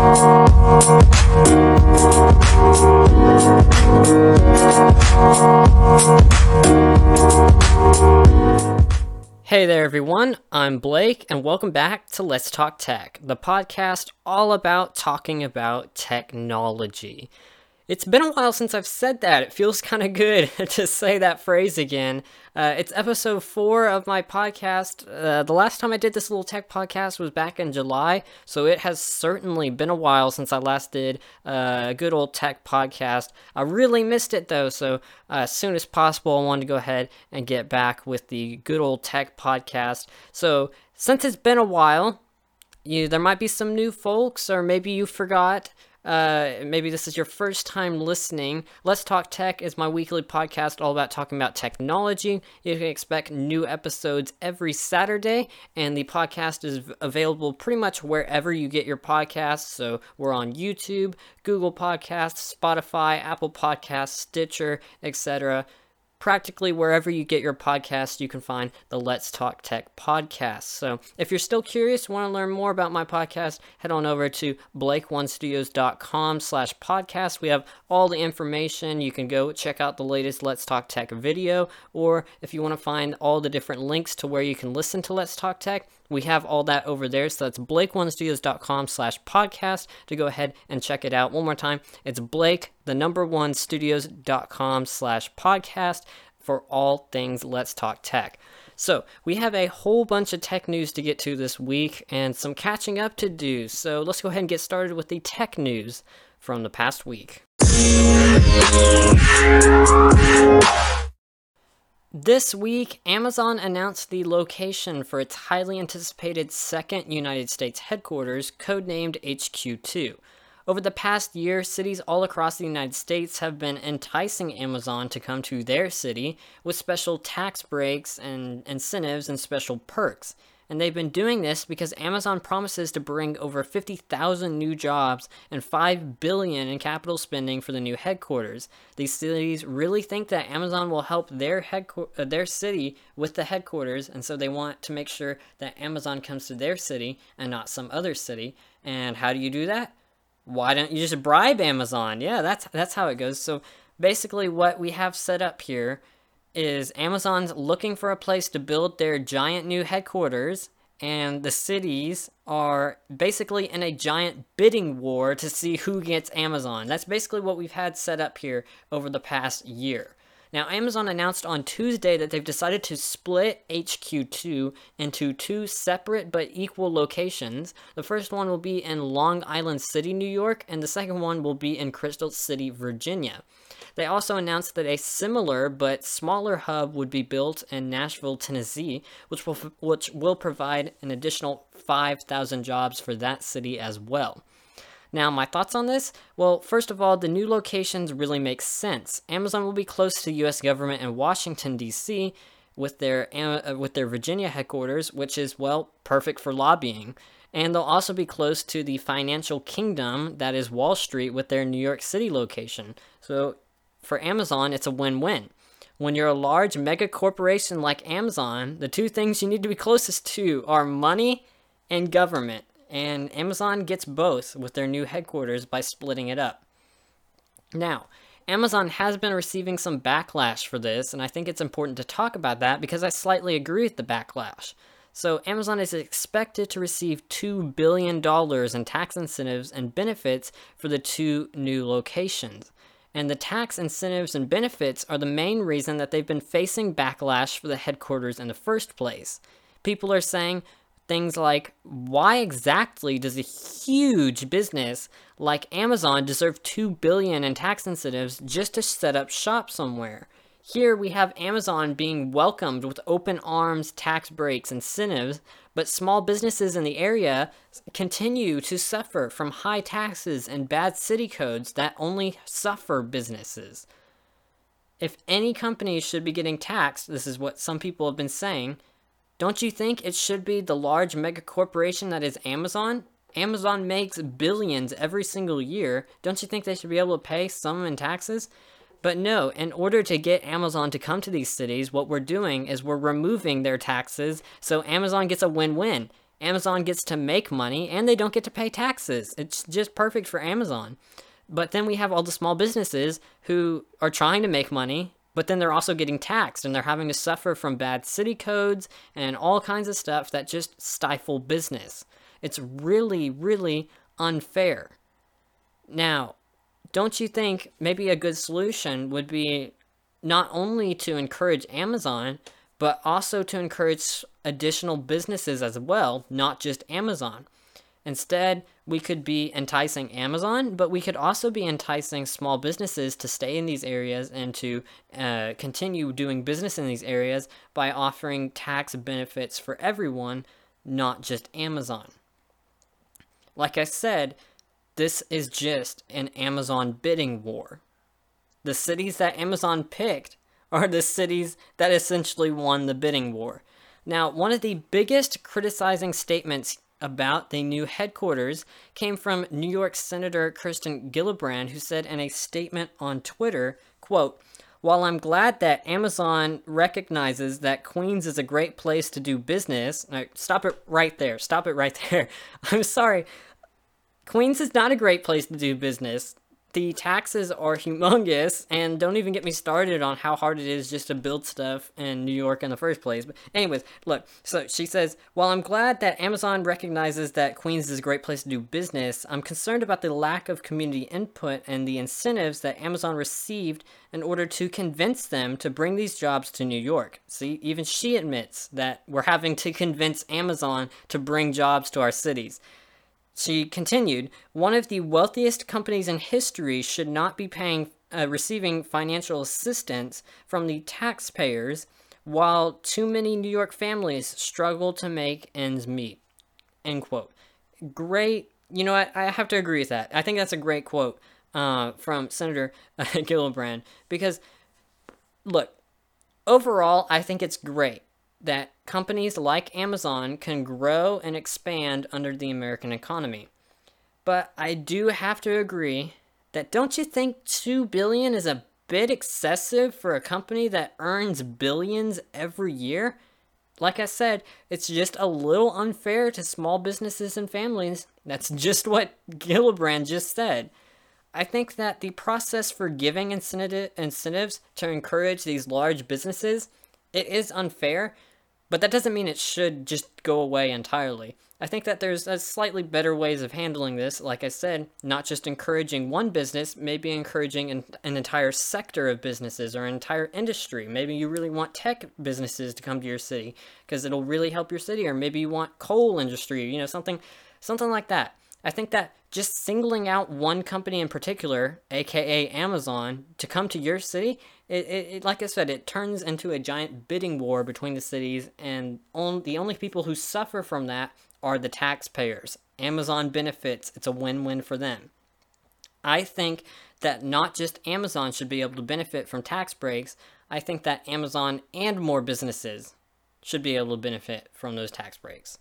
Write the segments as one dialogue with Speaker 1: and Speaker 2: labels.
Speaker 1: Hey there, everyone. I'm Blake, and welcome back to Let's Talk Tech, the podcast all about talking about technology. It's been a while since I've said that. It feels kind of good to say that phrase again. Uh, it's episode four of my podcast. Uh, the last time I did this little tech podcast was back in July, so it has certainly been a while since I last did uh, a good old tech podcast. I really missed it though, so uh, as soon as possible, I wanted to go ahead and get back with the good old tech podcast. So, since it's been a while, you there might be some new folks, or maybe you forgot uh, maybe this is your first time listening. Let's Talk Tech is my weekly podcast all about talking about technology. You can expect new episodes every Saturday, and the podcast is available pretty much wherever you get your podcasts. So we're on YouTube, Google Podcasts, Spotify, Apple Podcasts, Stitcher, etc practically wherever you get your podcast, you can find the Let's Talk Tech podcast. So if you're still curious, want to learn more about my podcast, head on over to blake1studios.com slash podcast. We have all the information. You can go check out the latest Let's Talk Tech video, or if you want to find all the different links to where you can listen to Let's Talk Tech, we have all that over there. So that's blake1studios.com slash podcast to go ahead and check it out. One more time, it's Blake, the number one studios.com slash podcast for all things Let's Talk Tech. So, we have a whole bunch of tech news to get to this week and some catching up to do. So, let's go ahead and get started with the tech news from the past week. This week, Amazon announced the location for its highly anticipated second United States headquarters, codenamed HQ2. Over the past year, cities all across the United States have been enticing Amazon to come to their city with special tax breaks and incentives and special perks. And they've been doing this because Amazon promises to bring over 50,000 new jobs and 5 billion in capital spending for the new headquarters. These cities really think that Amazon will help their headqu- uh, their city with the headquarters, and so they want to make sure that Amazon comes to their city and not some other city. And how do you do that? Why don't you just bribe Amazon? Yeah, that's that's how it goes. So basically what we have set up here is Amazon's looking for a place to build their giant new headquarters, and the cities are basically in a giant bidding war to see who gets Amazon. That's basically what we've had set up here over the past year. Now, Amazon announced on Tuesday that they've decided to split HQ2 into two separate but equal locations. The first one will be in Long Island City, New York, and the second one will be in Crystal City, Virginia. They also announced that a similar but smaller hub would be built in Nashville, Tennessee, which will which will provide an additional 5,000 jobs for that city as well. Now, my thoughts on this? Well, first of all, the new locations really make sense. Amazon will be close to the US government in Washington D.C. with their uh, with their Virginia headquarters, which is well perfect for lobbying. And they'll also be close to the financial kingdom that is Wall Street with their New York City location. So for Amazon, it's a win win. When you're a large mega corporation like Amazon, the two things you need to be closest to are money and government. And Amazon gets both with their new headquarters by splitting it up. Now, Amazon has been receiving some backlash for this, and I think it's important to talk about that because I slightly agree with the backlash. So, Amazon is expected to receive $2 billion in tax incentives and benefits for the two new locations and the tax incentives and benefits are the main reason that they've been facing backlash for the headquarters in the first place. People are saying things like, why exactly does a huge business like Amazon deserve 2 billion in tax incentives just to set up shop somewhere? Here we have Amazon being welcomed with open arms, tax breaks, incentives, but small businesses in the area continue to suffer from high taxes and bad city codes that only suffer businesses. If any company should be getting taxed, this is what some people have been saying, don't you think it should be the large mega corporation that is Amazon? Amazon makes billions every single year. Don't you think they should be able to pay some in taxes? But no, in order to get Amazon to come to these cities, what we're doing is we're removing their taxes so Amazon gets a win win. Amazon gets to make money and they don't get to pay taxes. It's just perfect for Amazon. But then we have all the small businesses who are trying to make money, but then they're also getting taxed and they're having to suffer from bad city codes and all kinds of stuff that just stifle business. It's really, really unfair. Now, don't you think maybe a good solution would be not only to encourage Amazon, but also to encourage additional businesses as well, not just Amazon? Instead, we could be enticing Amazon, but we could also be enticing small businesses to stay in these areas and to uh, continue doing business in these areas by offering tax benefits for everyone, not just Amazon. Like I said, this is just an Amazon bidding war. The cities that Amazon picked are the cities that essentially won the bidding war. Now, one of the biggest criticizing statements about the new headquarters came from New York Senator Kirsten Gillibrand, who said in a statement on Twitter, quote, while I'm glad that Amazon recognizes that Queens is a great place to do business, stop it right there. Stop it right there. I'm sorry. Queens is not a great place to do business. The taxes are humongous, and don't even get me started on how hard it is just to build stuff in New York in the first place. But, anyways, look, so she says, While I'm glad that Amazon recognizes that Queens is a great place to do business, I'm concerned about the lack of community input and the incentives that Amazon received in order to convince them to bring these jobs to New York. See, even she admits that we're having to convince Amazon to bring jobs to our cities. She continued, one of the wealthiest companies in history should not be paying uh, receiving financial assistance from the taxpayers while too many New York families struggle to make ends meet. End quote. Great. You know what? I have to agree with that. I think that's a great quote uh, from Senator Gillibrand because, look, overall, I think it's great that companies like Amazon can grow and expand under the American economy. But I do have to agree that don't you think 2 billion is a bit excessive for a company that earns billions every year? Like I said, it's just a little unfair to small businesses and families. That's just what Gillibrand just said. I think that the process for giving incentives to encourage these large businesses, it is unfair but that doesn't mean it should just go away entirely. I think that there's a slightly better ways of handling this. Like I said, not just encouraging one business, maybe encouraging an, an entire sector of businesses or an entire industry. Maybe you really want tech businesses to come to your city because it'll really help your city, or maybe you want coal industry, you know, something, something like that. I think that just singling out one company in particular, aka Amazon, to come to your city, it, it, it, like I said, it turns into a giant bidding war between the cities, and on, the only people who suffer from that are the taxpayers. Amazon benefits, it's a win win for them. I think that not just Amazon should be able to benefit from tax breaks, I think that Amazon and more businesses should be able to benefit from those tax breaks.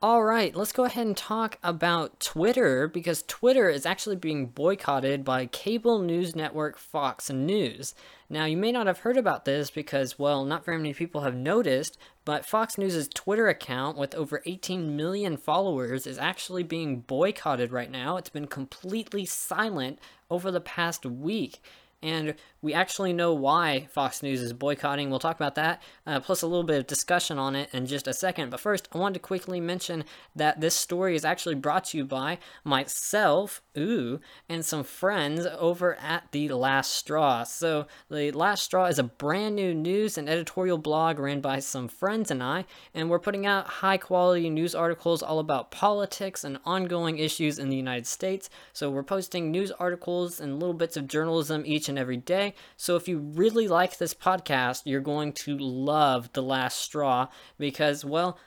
Speaker 1: All right, let's go ahead and talk about Twitter because Twitter is actually being boycotted by cable news network Fox News. Now, you may not have heard about this because, well, not very many people have noticed, but Fox News' Twitter account with over 18 million followers is actually being boycotted right now. It's been completely silent over the past week and we actually know why Fox News is boycotting. We'll talk about that, uh, plus a little bit of discussion on it in just a second. But first, I wanted to quickly mention that this story is actually brought to you by myself, ooh, and some friends over at The Last Straw. So, The Last Straw is a brand new news and editorial blog ran by some friends and I, and we're putting out high quality news articles all about politics and ongoing issues in the United States. So, we're posting news articles and little bits of journalism each and every day. So if you really like this podcast, you're going to love The Last Straw because, well,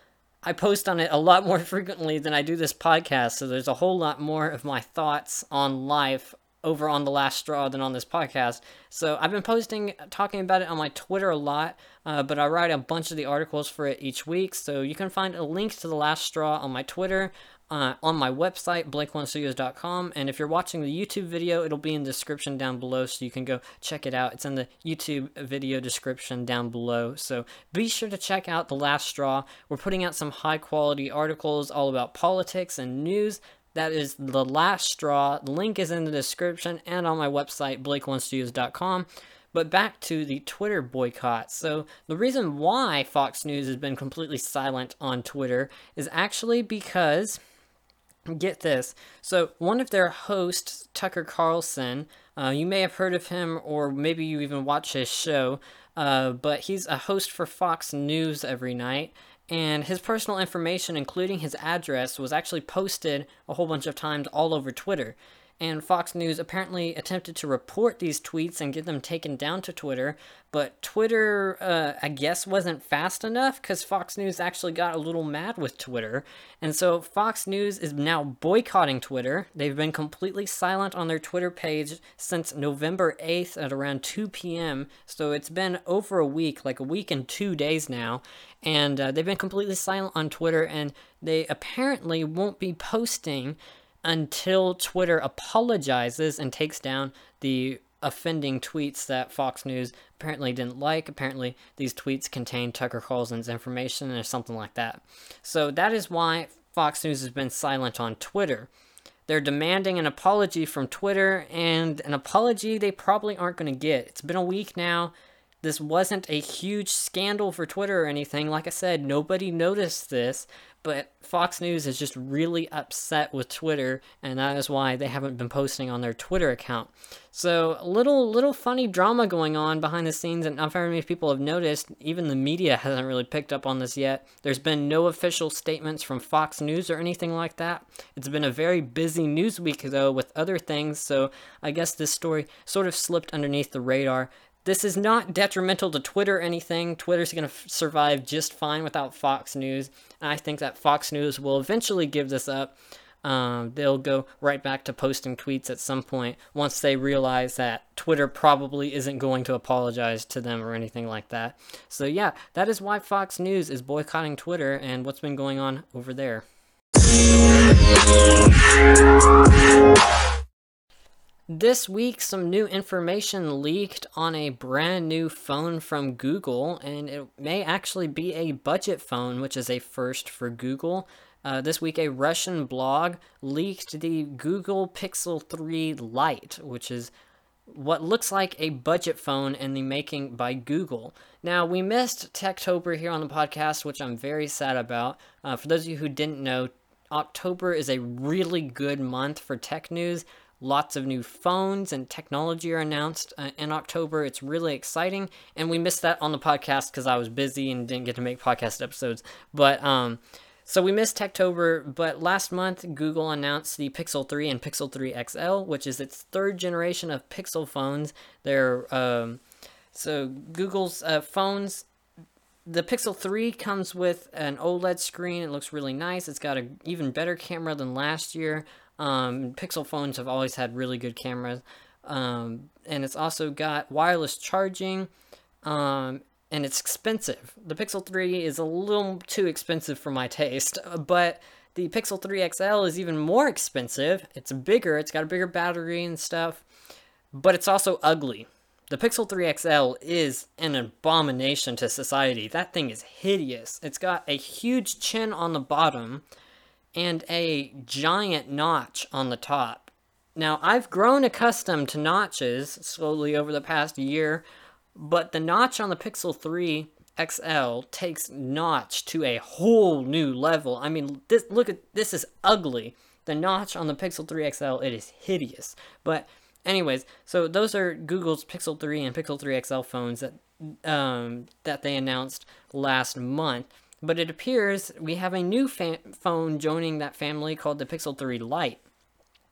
Speaker 1: I post on it a lot more frequently than I do this podcast. So there's a whole lot more of my thoughts on life over on the last straw than on this podcast. So I've been posting, talking about it on my Twitter a lot, uh, but I write a bunch of the articles for it each week. So you can find a link to the last straw on my Twitter. Uh, on my website, blake1studios.com. And if you're watching the YouTube video, it'll be in the description down below, so you can go check it out. It's in the YouTube video description down below. So be sure to check out The Last Straw. We're putting out some high quality articles all about politics and news. That is The Last Straw. The link is in the description and on my website, blake1studios.com. But back to the Twitter boycott. So, the reason why Fox News has been completely silent on Twitter is actually because Get this. So, one of their hosts, Tucker Carlson, uh, you may have heard of him or maybe you even watch his show, uh, but he's a host for Fox News every night. And his personal information, including his address, was actually posted a whole bunch of times all over Twitter and Fox News apparently attempted to report these tweets and get them taken down to Twitter, but Twitter, uh, I guess, wasn't fast enough because Fox News actually got a little mad with Twitter. And so Fox News is now boycotting Twitter. They've been completely silent on their Twitter page since November 8th at around 2 p.m. So it's been over a week, like a week and two days now. And uh, they've been completely silent on Twitter, and they apparently won't be posting until Twitter apologizes and takes down the offending tweets that Fox News apparently didn't like. Apparently, these tweets contain Tucker Carlson's information or something like that. So that is why Fox News has been silent on Twitter. They're demanding an apology from Twitter, and an apology they probably aren't going to get. It's been a week now. This wasn't a huge scandal for Twitter or anything. Like I said, nobody noticed this, but Fox News is just really upset with Twitter, and that is why they haven't been posting on their Twitter account. So, a little little funny drama going on behind the scenes, and not very many people have noticed. Even the media hasn't really picked up on this yet. There's been no official statements from Fox News or anything like that. It's been a very busy news week though with other things, so I guess this story sort of slipped underneath the radar. This is not detrimental to Twitter or anything. Twitter's going to f- survive just fine without Fox News. And I think that Fox News will eventually give this up. Um, they'll go right back to posting tweets at some point once they realize that Twitter probably isn't going to apologize to them or anything like that. So, yeah, that is why Fox News is boycotting Twitter and what's been going on over there. This week, some new information leaked on a brand new phone from Google, and it may actually be a budget phone, which is a first for Google. Uh, this week, a Russian blog leaked the Google Pixel 3 Lite, which is what looks like a budget phone in the making by Google. Now, we missed Techtober here on the podcast, which I'm very sad about. Uh, for those of you who didn't know, October is a really good month for tech news. Lots of new phones and technology are announced uh, in October. It's really exciting, and we missed that on the podcast because I was busy and didn't get to make podcast episodes. But um, so we missed Techtober. But last month, Google announced the Pixel 3 and Pixel 3 XL, which is its third generation of Pixel phones. They're um, so Google's uh, phones the Pixel 3 comes with an OLED screen. It looks really nice. It's got an even better camera than last year. Um, Pixel phones have always had really good cameras. Um, and it's also got wireless charging. Um, and it's expensive. The Pixel 3 is a little too expensive for my taste, but the Pixel 3 XL is even more expensive. It's bigger, it's got a bigger battery and stuff, but it's also ugly. The Pixel 3 XL is an abomination to society. That thing is hideous. It's got a huge chin on the bottom and a giant notch on the top. Now, I've grown accustomed to notches slowly over the past year, but the notch on the Pixel 3 XL takes notch to a whole new level. I mean, this look at this is ugly. The notch on the Pixel 3 XL, it is hideous. But anyways, so those are Google's Pixel 3 and Pixel 3 XL phones that um, that they announced last month. But it appears we have a new fa- phone joining that family called the Pixel 3 Lite.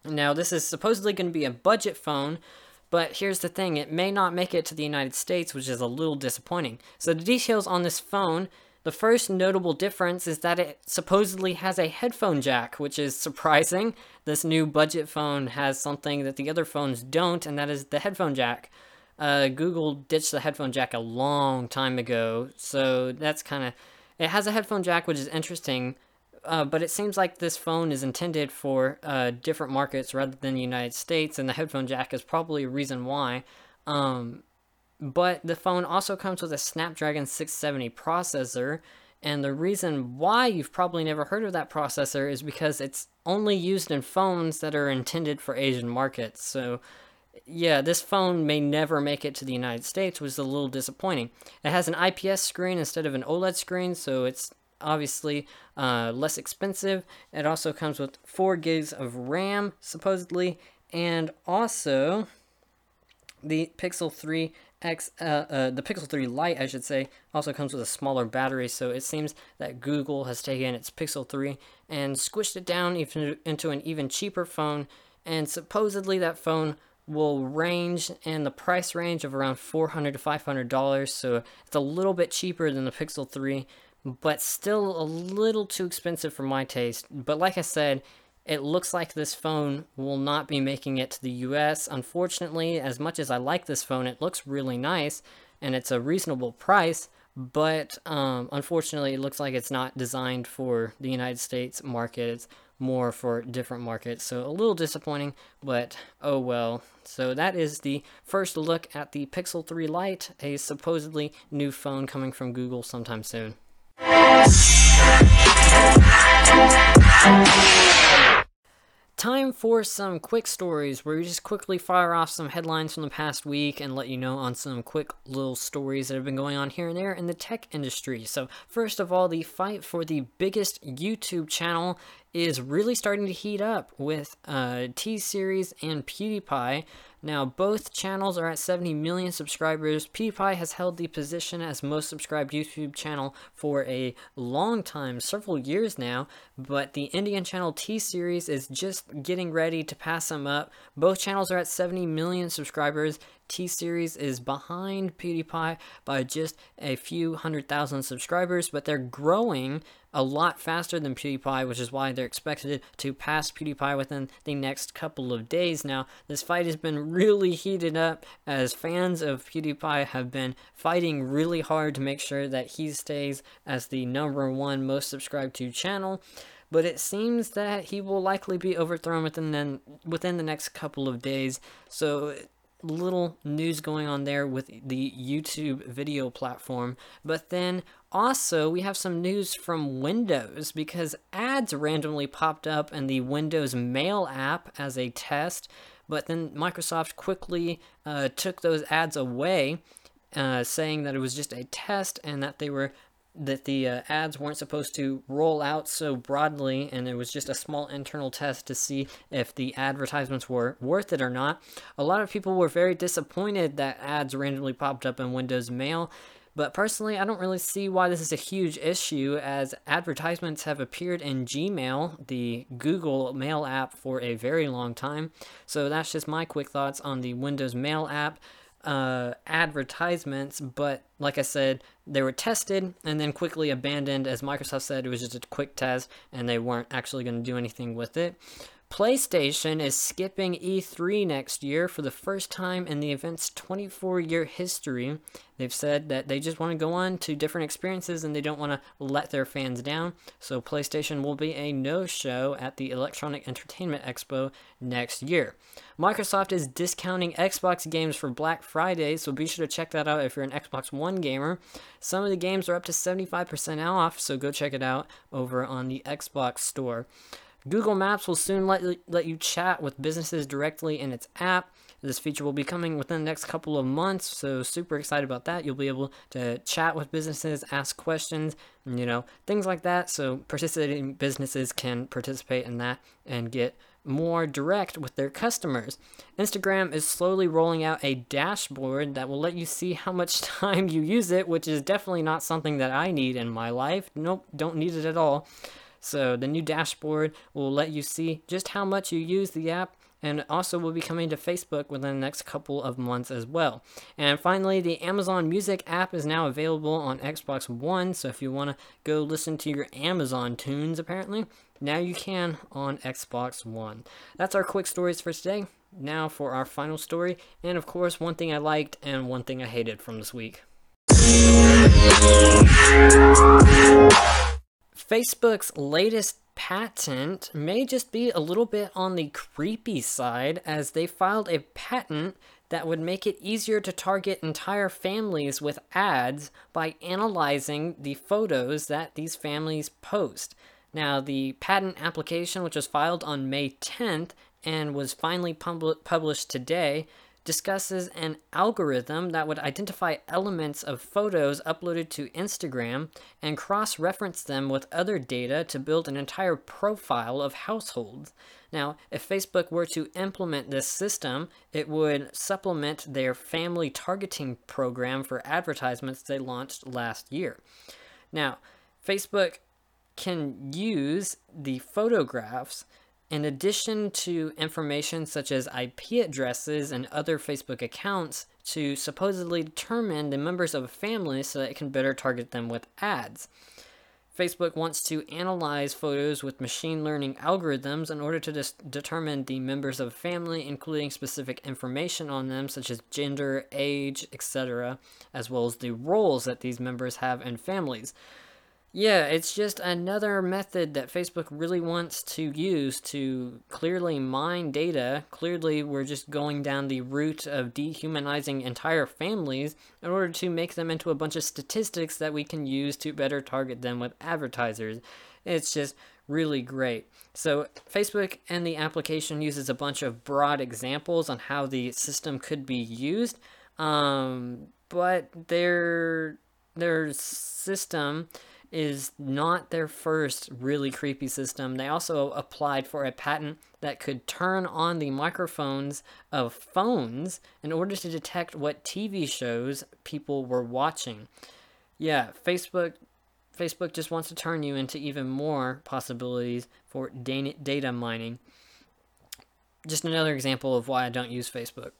Speaker 1: Now, this is supposedly going to be a budget phone, but here's the thing it may not make it to the United States, which is a little disappointing. So, the details on this phone The first notable difference is that it supposedly has a headphone jack, which is surprising. This new budget phone has something that the other phones don't, and that is the headphone jack. Uh, Google ditched the headphone jack a long time ago, so that's kind of. It has a headphone jack, which is interesting, uh, but it seems like this phone is intended for uh, different markets rather than the United States, and the headphone jack is probably a reason why. Um, but the phone also comes with a Snapdragon 670 processor, and the reason why you've probably never heard of that processor is because it's only used in phones that are intended for Asian markets. So, yeah, this phone may never make it to the United States, which is a little disappointing. It has an IPS screen instead of an OLED screen, so it's obviously uh, less expensive. It also comes with 4 gigs of RAM, supposedly, and also the Pixel 3 X, uh, uh, the Pixel 3 Lite, I should say, also comes with a smaller battery, so it seems that Google has taken its Pixel 3 and squished it down even into an even cheaper phone, and supposedly that phone will range in the price range of around 400 to $500, so it's a little bit cheaper than the Pixel 3, but still a little too expensive for my taste. But like I said, it looks like this phone will not be making it to the US. Unfortunately, as much as I like this phone, it looks really nice and it's a reasonable price, but um, unfortunately, it looks like it's not designed for the United States market. It's more for different markets. So a little disappointing, but oh well. So that is the first look at the Pixel 3 Lite, a supposedly new phone coming from Google sometime soon. Time for some quick stories where we just quickly fire off some headlines from the past week and let you know on some quick little stories that have been going on here and there in the tech industry. So, first of all, the fight for the biggest YouTube channel is really starting to heat up with uh, T Series and PewDiePie now, both channels are at 70 million subscribers. PewDiePie has held the position as most subscribed YouTube channel for a long time, several years now, but the Indian channel T Series is just getting ready to pass him up. Both channels are at 70 million subscribers. T Series is behind PewDiePie by just a few hundred thousand subscribers, but they're growing a lot faster than PewDiePie, which is why they're expected to pass PewDiePie within the next couple of days. Now, this fight has been really heated up as fans of PewDiePie have been fighting really hard to make sure that he stays as the number one most subscribed to channel but it seems that he will likely be overthrown within the, within the next couple of days. So little news going on there with the YouTube video platform. But then also, we have some news from Windows because ads randomly popped up in the Windows Mail app as a test, but then Microsoft quickly uh, took those ads away, uh, saying that it was just a test and that they were that the uh, ads weren't supposed to roll out so broadly and it was just a small internal test to see if the advertisements were worth it or not. A lot of people were very disappointed that ads randomly popped up in Windows Mail. But personally, I don't really see why this is a huge issue as advertisements have appeared in Gmail, the Google Mail app, for a very long time. So that's just my quick thoughts on the Windows Mail app uh, advertisements, but like I said, they were tested and then quickly abandoned as Microsoft said it was just a quick test and they weren't actually going to do anything with it. PlayStation is skipping E3 next year for the first time in the event's 24 year history. They've said that they just want to go on to different experiences and they don't want to let their fans down. So, PlayStation will be a no show at the Electronic Entertainment Expo next year. Microsoft is discounting Xbox games for Black Friday, so be sure to check that out if you're an Xbox One gamer. Some of the games are up to 75% off, so go check it out over on the Xbox Store. Google Maps will soon let, let you chat with businesses directly in its app. This feature will be coming within the next couple of months, so super excited about that. You'll be able to chat with businesses, ask questions, you know, things like that. So participating businesses can participate in that and get more direct with their customers. Instagram is slowly rolling out a dashboard that will let you see how much time you use it, which is definitely not something that I need in my life. Nope, don't need it at all. So the new dashboard will let you see just how much you use the app and also will be coming to Facebook within the next couple of months as well. And finally, the Amazon Music app is now available on Xbox One, so if you want to go listen to your Amazon tunes, apparently, now you can on Xbox One. That's our quick stories for today. Now for our final story, and of course, one thing I liked and one thing I hated from this week. Facebook's latest patent may just be a little bit on the creepy side as they filed a patent that would make it easier to target entire families with ads by analyzing the photos that these families post. Now, the patent application, which was filed on May 10th and was finally pub- published today, discusses an algorithm that would identify elements of photos uploaded to Instagram and cross reference them with other data to build an entire profile of households. Now, if Facebook were to implement this system, it would supplement their family targeting program for advertisements they launched last year. Now, Facebook can use the photographs in addition to information such as IP addresses and other Facebook accounts to supposedly determine the members of a family so that it can better target them with ads. Facebook wants to analyze photos with machine learning algorithms in order to dis- determine the members of a family, including specific information on them, such as gender, age, etc., as well as the roles that these members have in families. Yeah, it's just another method that Facebook really wants to use to clearly mine data. Clearly, we're just going down the route of dehumanizing entire families in order to make them into a bunch of statistics that we can use to better target them with advertisers. It's just really great. So, Facebook and the application uses a bunch of broad examples on how the system could be used, um, but their their system is not their first really creepy system. They also applied for a patent that could turn on the microphones of phones in order to detect what TV shows people were watching. Yeah, Facebook Facebook just wants to turn you into even more possibilities for data mining. Just another example of why I don't use Facebook.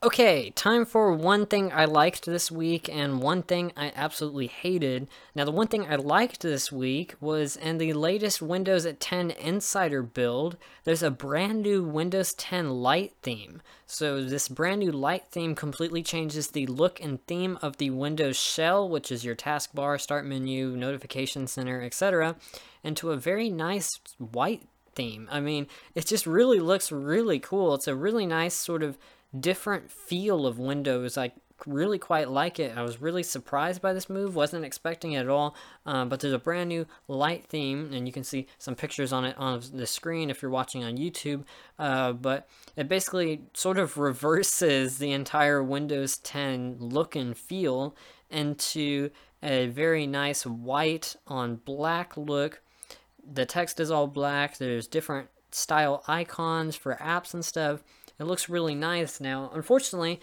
Speaker 1: Okay, time for one thing I liked this week and one thing I absolutely hated. Now, the one thing I liked this week was in the latest Windows 10 Insider build, there's a brand new Windows 10 light theme. So, this brand new light theme completely changes the look and theme of the Windows shell, which is your taskbar, start menu, notification center, etc., into a very nice white theme. I mean, it just really looks really cool. It's a really nice sort of different feel of Windows. I really quite like it. I was really surprised by this move. Wasn't expecting it at all. Um, but there's a brand new light theme, and you can see some pictures on it on the screen if you're watching on YouTube. Uh, but it basically sort of reverses the entire Windows 10 look and feel into a very nice white on black look. The text is all black. There's different style icons for apps and stuff. It looks really nice now. Unfortunately,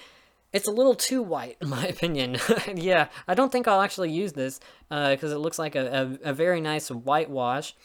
Speaker 1: it's a little too white, in my opinion. yeah, I don't think I'll actually use this because uh, it looks like a, a, a, very nice whitewash.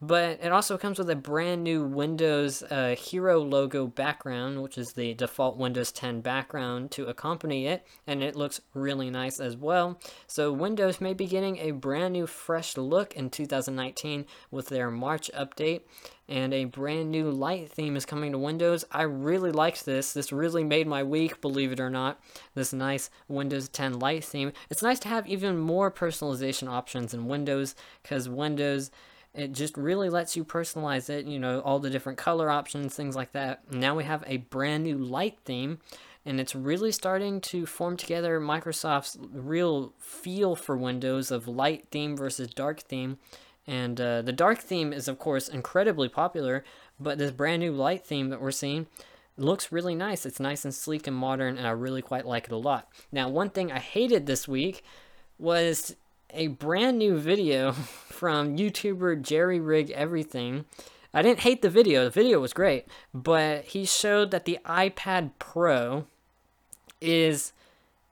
Speaker 1: But it also comes with a brand new Windows uh, Hero logo background, which is the default Windows 10 background to accompany it, and it looks really nice as well. So Windows may be getting a brand new fresh look in 2019 with their March update and a brand new light theme is coming to Windows. I really liked this. This really made my week, believe it or not. This nice Windows 10 light theme. It's nice to have even more personalization options in Windows because Windows it just really lets you personalize it, you know, all the different color options, things like that. Now we have a brand new light theme and it's really starting to form together Microsoft's real feel for Windows of light theme versus dark theme and uh, the dark theme is, of course, incredibly popular, but this brand new light theme that we're seeing looks really nice. It's nice and sleek and modern, and I really quite like it a lot. Now, one thing I hated this week was a brand new video from YouTuber Jerry Rig Everything. I didn't hate the video, the video was great, but he showed that the iPad Pro is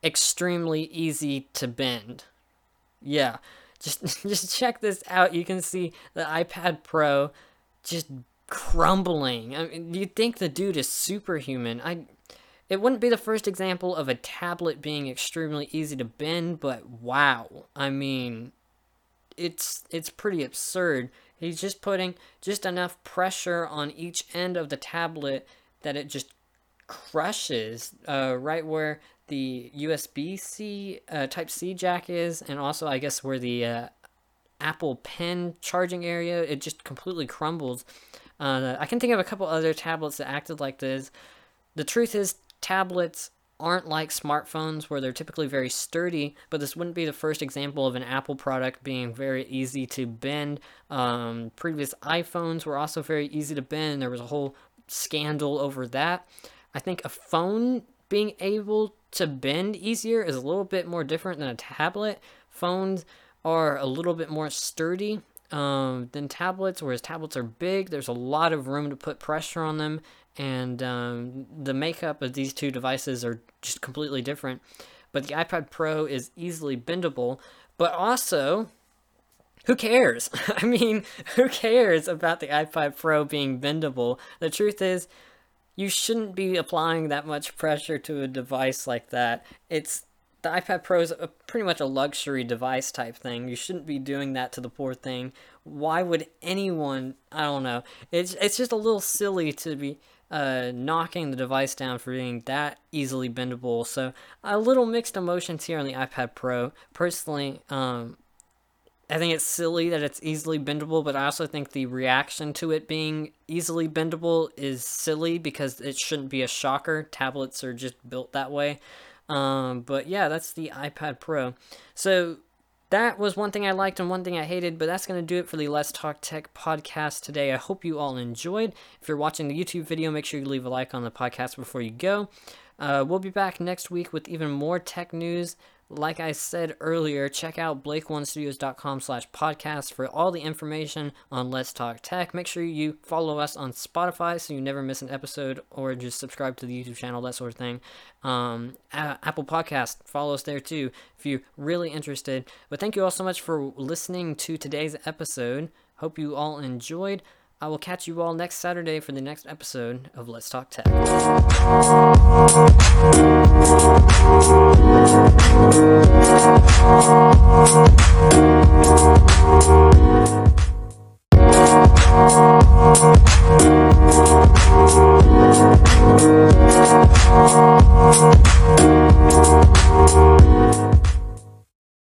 Speaker 1: extremely easy to bend. Yeah just just check this out. You can see the iPad Pro just crumbling. I mean, you think the dude is superhuman. I it wouldn't be the first example of a tablet being extremely easy to bend, but wow. I mean, it's it's pretty absurd. He's just putting just enough pressure on each end of the tablet that it just crushes uh, right where the USB C uh, Type C jack is, and also I guess where the uh, Apple Pen charging area, it just completely crumbles. Uh, I can think of a couple other tablets that acted like this. The truth is, tablets aren't like smartphones where they're typically very sturdy, but this wouldn't be the first example of an Apple product being very easy to bend. Um, previous iPhones were also very easy to bend. There was a whole scandal over that. I think a phone being able to bend easier is a little bit more different than a tablet. Phones are a little bit more sturdy um, than tablets, whereas tablets are big. There's a lot of room to put pressure on them, and um, the makeup of these two devices are just completely different. But the iPad Pro is easily bendable, but also, who cares? I mean, who cares about the iPad Pro being bendable? The truth is, you shouldn't be applying that much pressure to a device like that. It's the iPad Pro is a, pretty much a luxury device type thing. You shouldn't be doing that to the poor thing. Why would anyone? I don't know. It's it's just a little silly to be uh, knocking the device down for being that easily bendable. So a little mixed emotions here on the iPad Pro. Personally, um, I think it's silly that it's easily bendable, but I also think the reaction to it being easily bendable is silly because it shouldn't be a shocker. Tablets are just built that way. Um, but yeah, that's the iPad Pro. So that was one thing I liked and one thing I hated, but that's going to do it for the Let's Talk Tech podcast today. I hope you all enjoyed. If you're watching the YouTube video, make sure you leave a like on the podcast before you go. Uh, we'll be back next week with even more tech news like I said earlier, check out blake1studios.com slash podcast for all the information on Let's Talk Tech. Make sure you follow us on Spotify so you never miss an episode or just subscribe to the YouTube channel, that sort of thing. Um, Apple Podcast, follow us there too if you're really interested. But thank you all so much for listening to today's episode. Hope you all enjoyed. I will catch you all next Saturday for the next episode of Let's Talk Tech.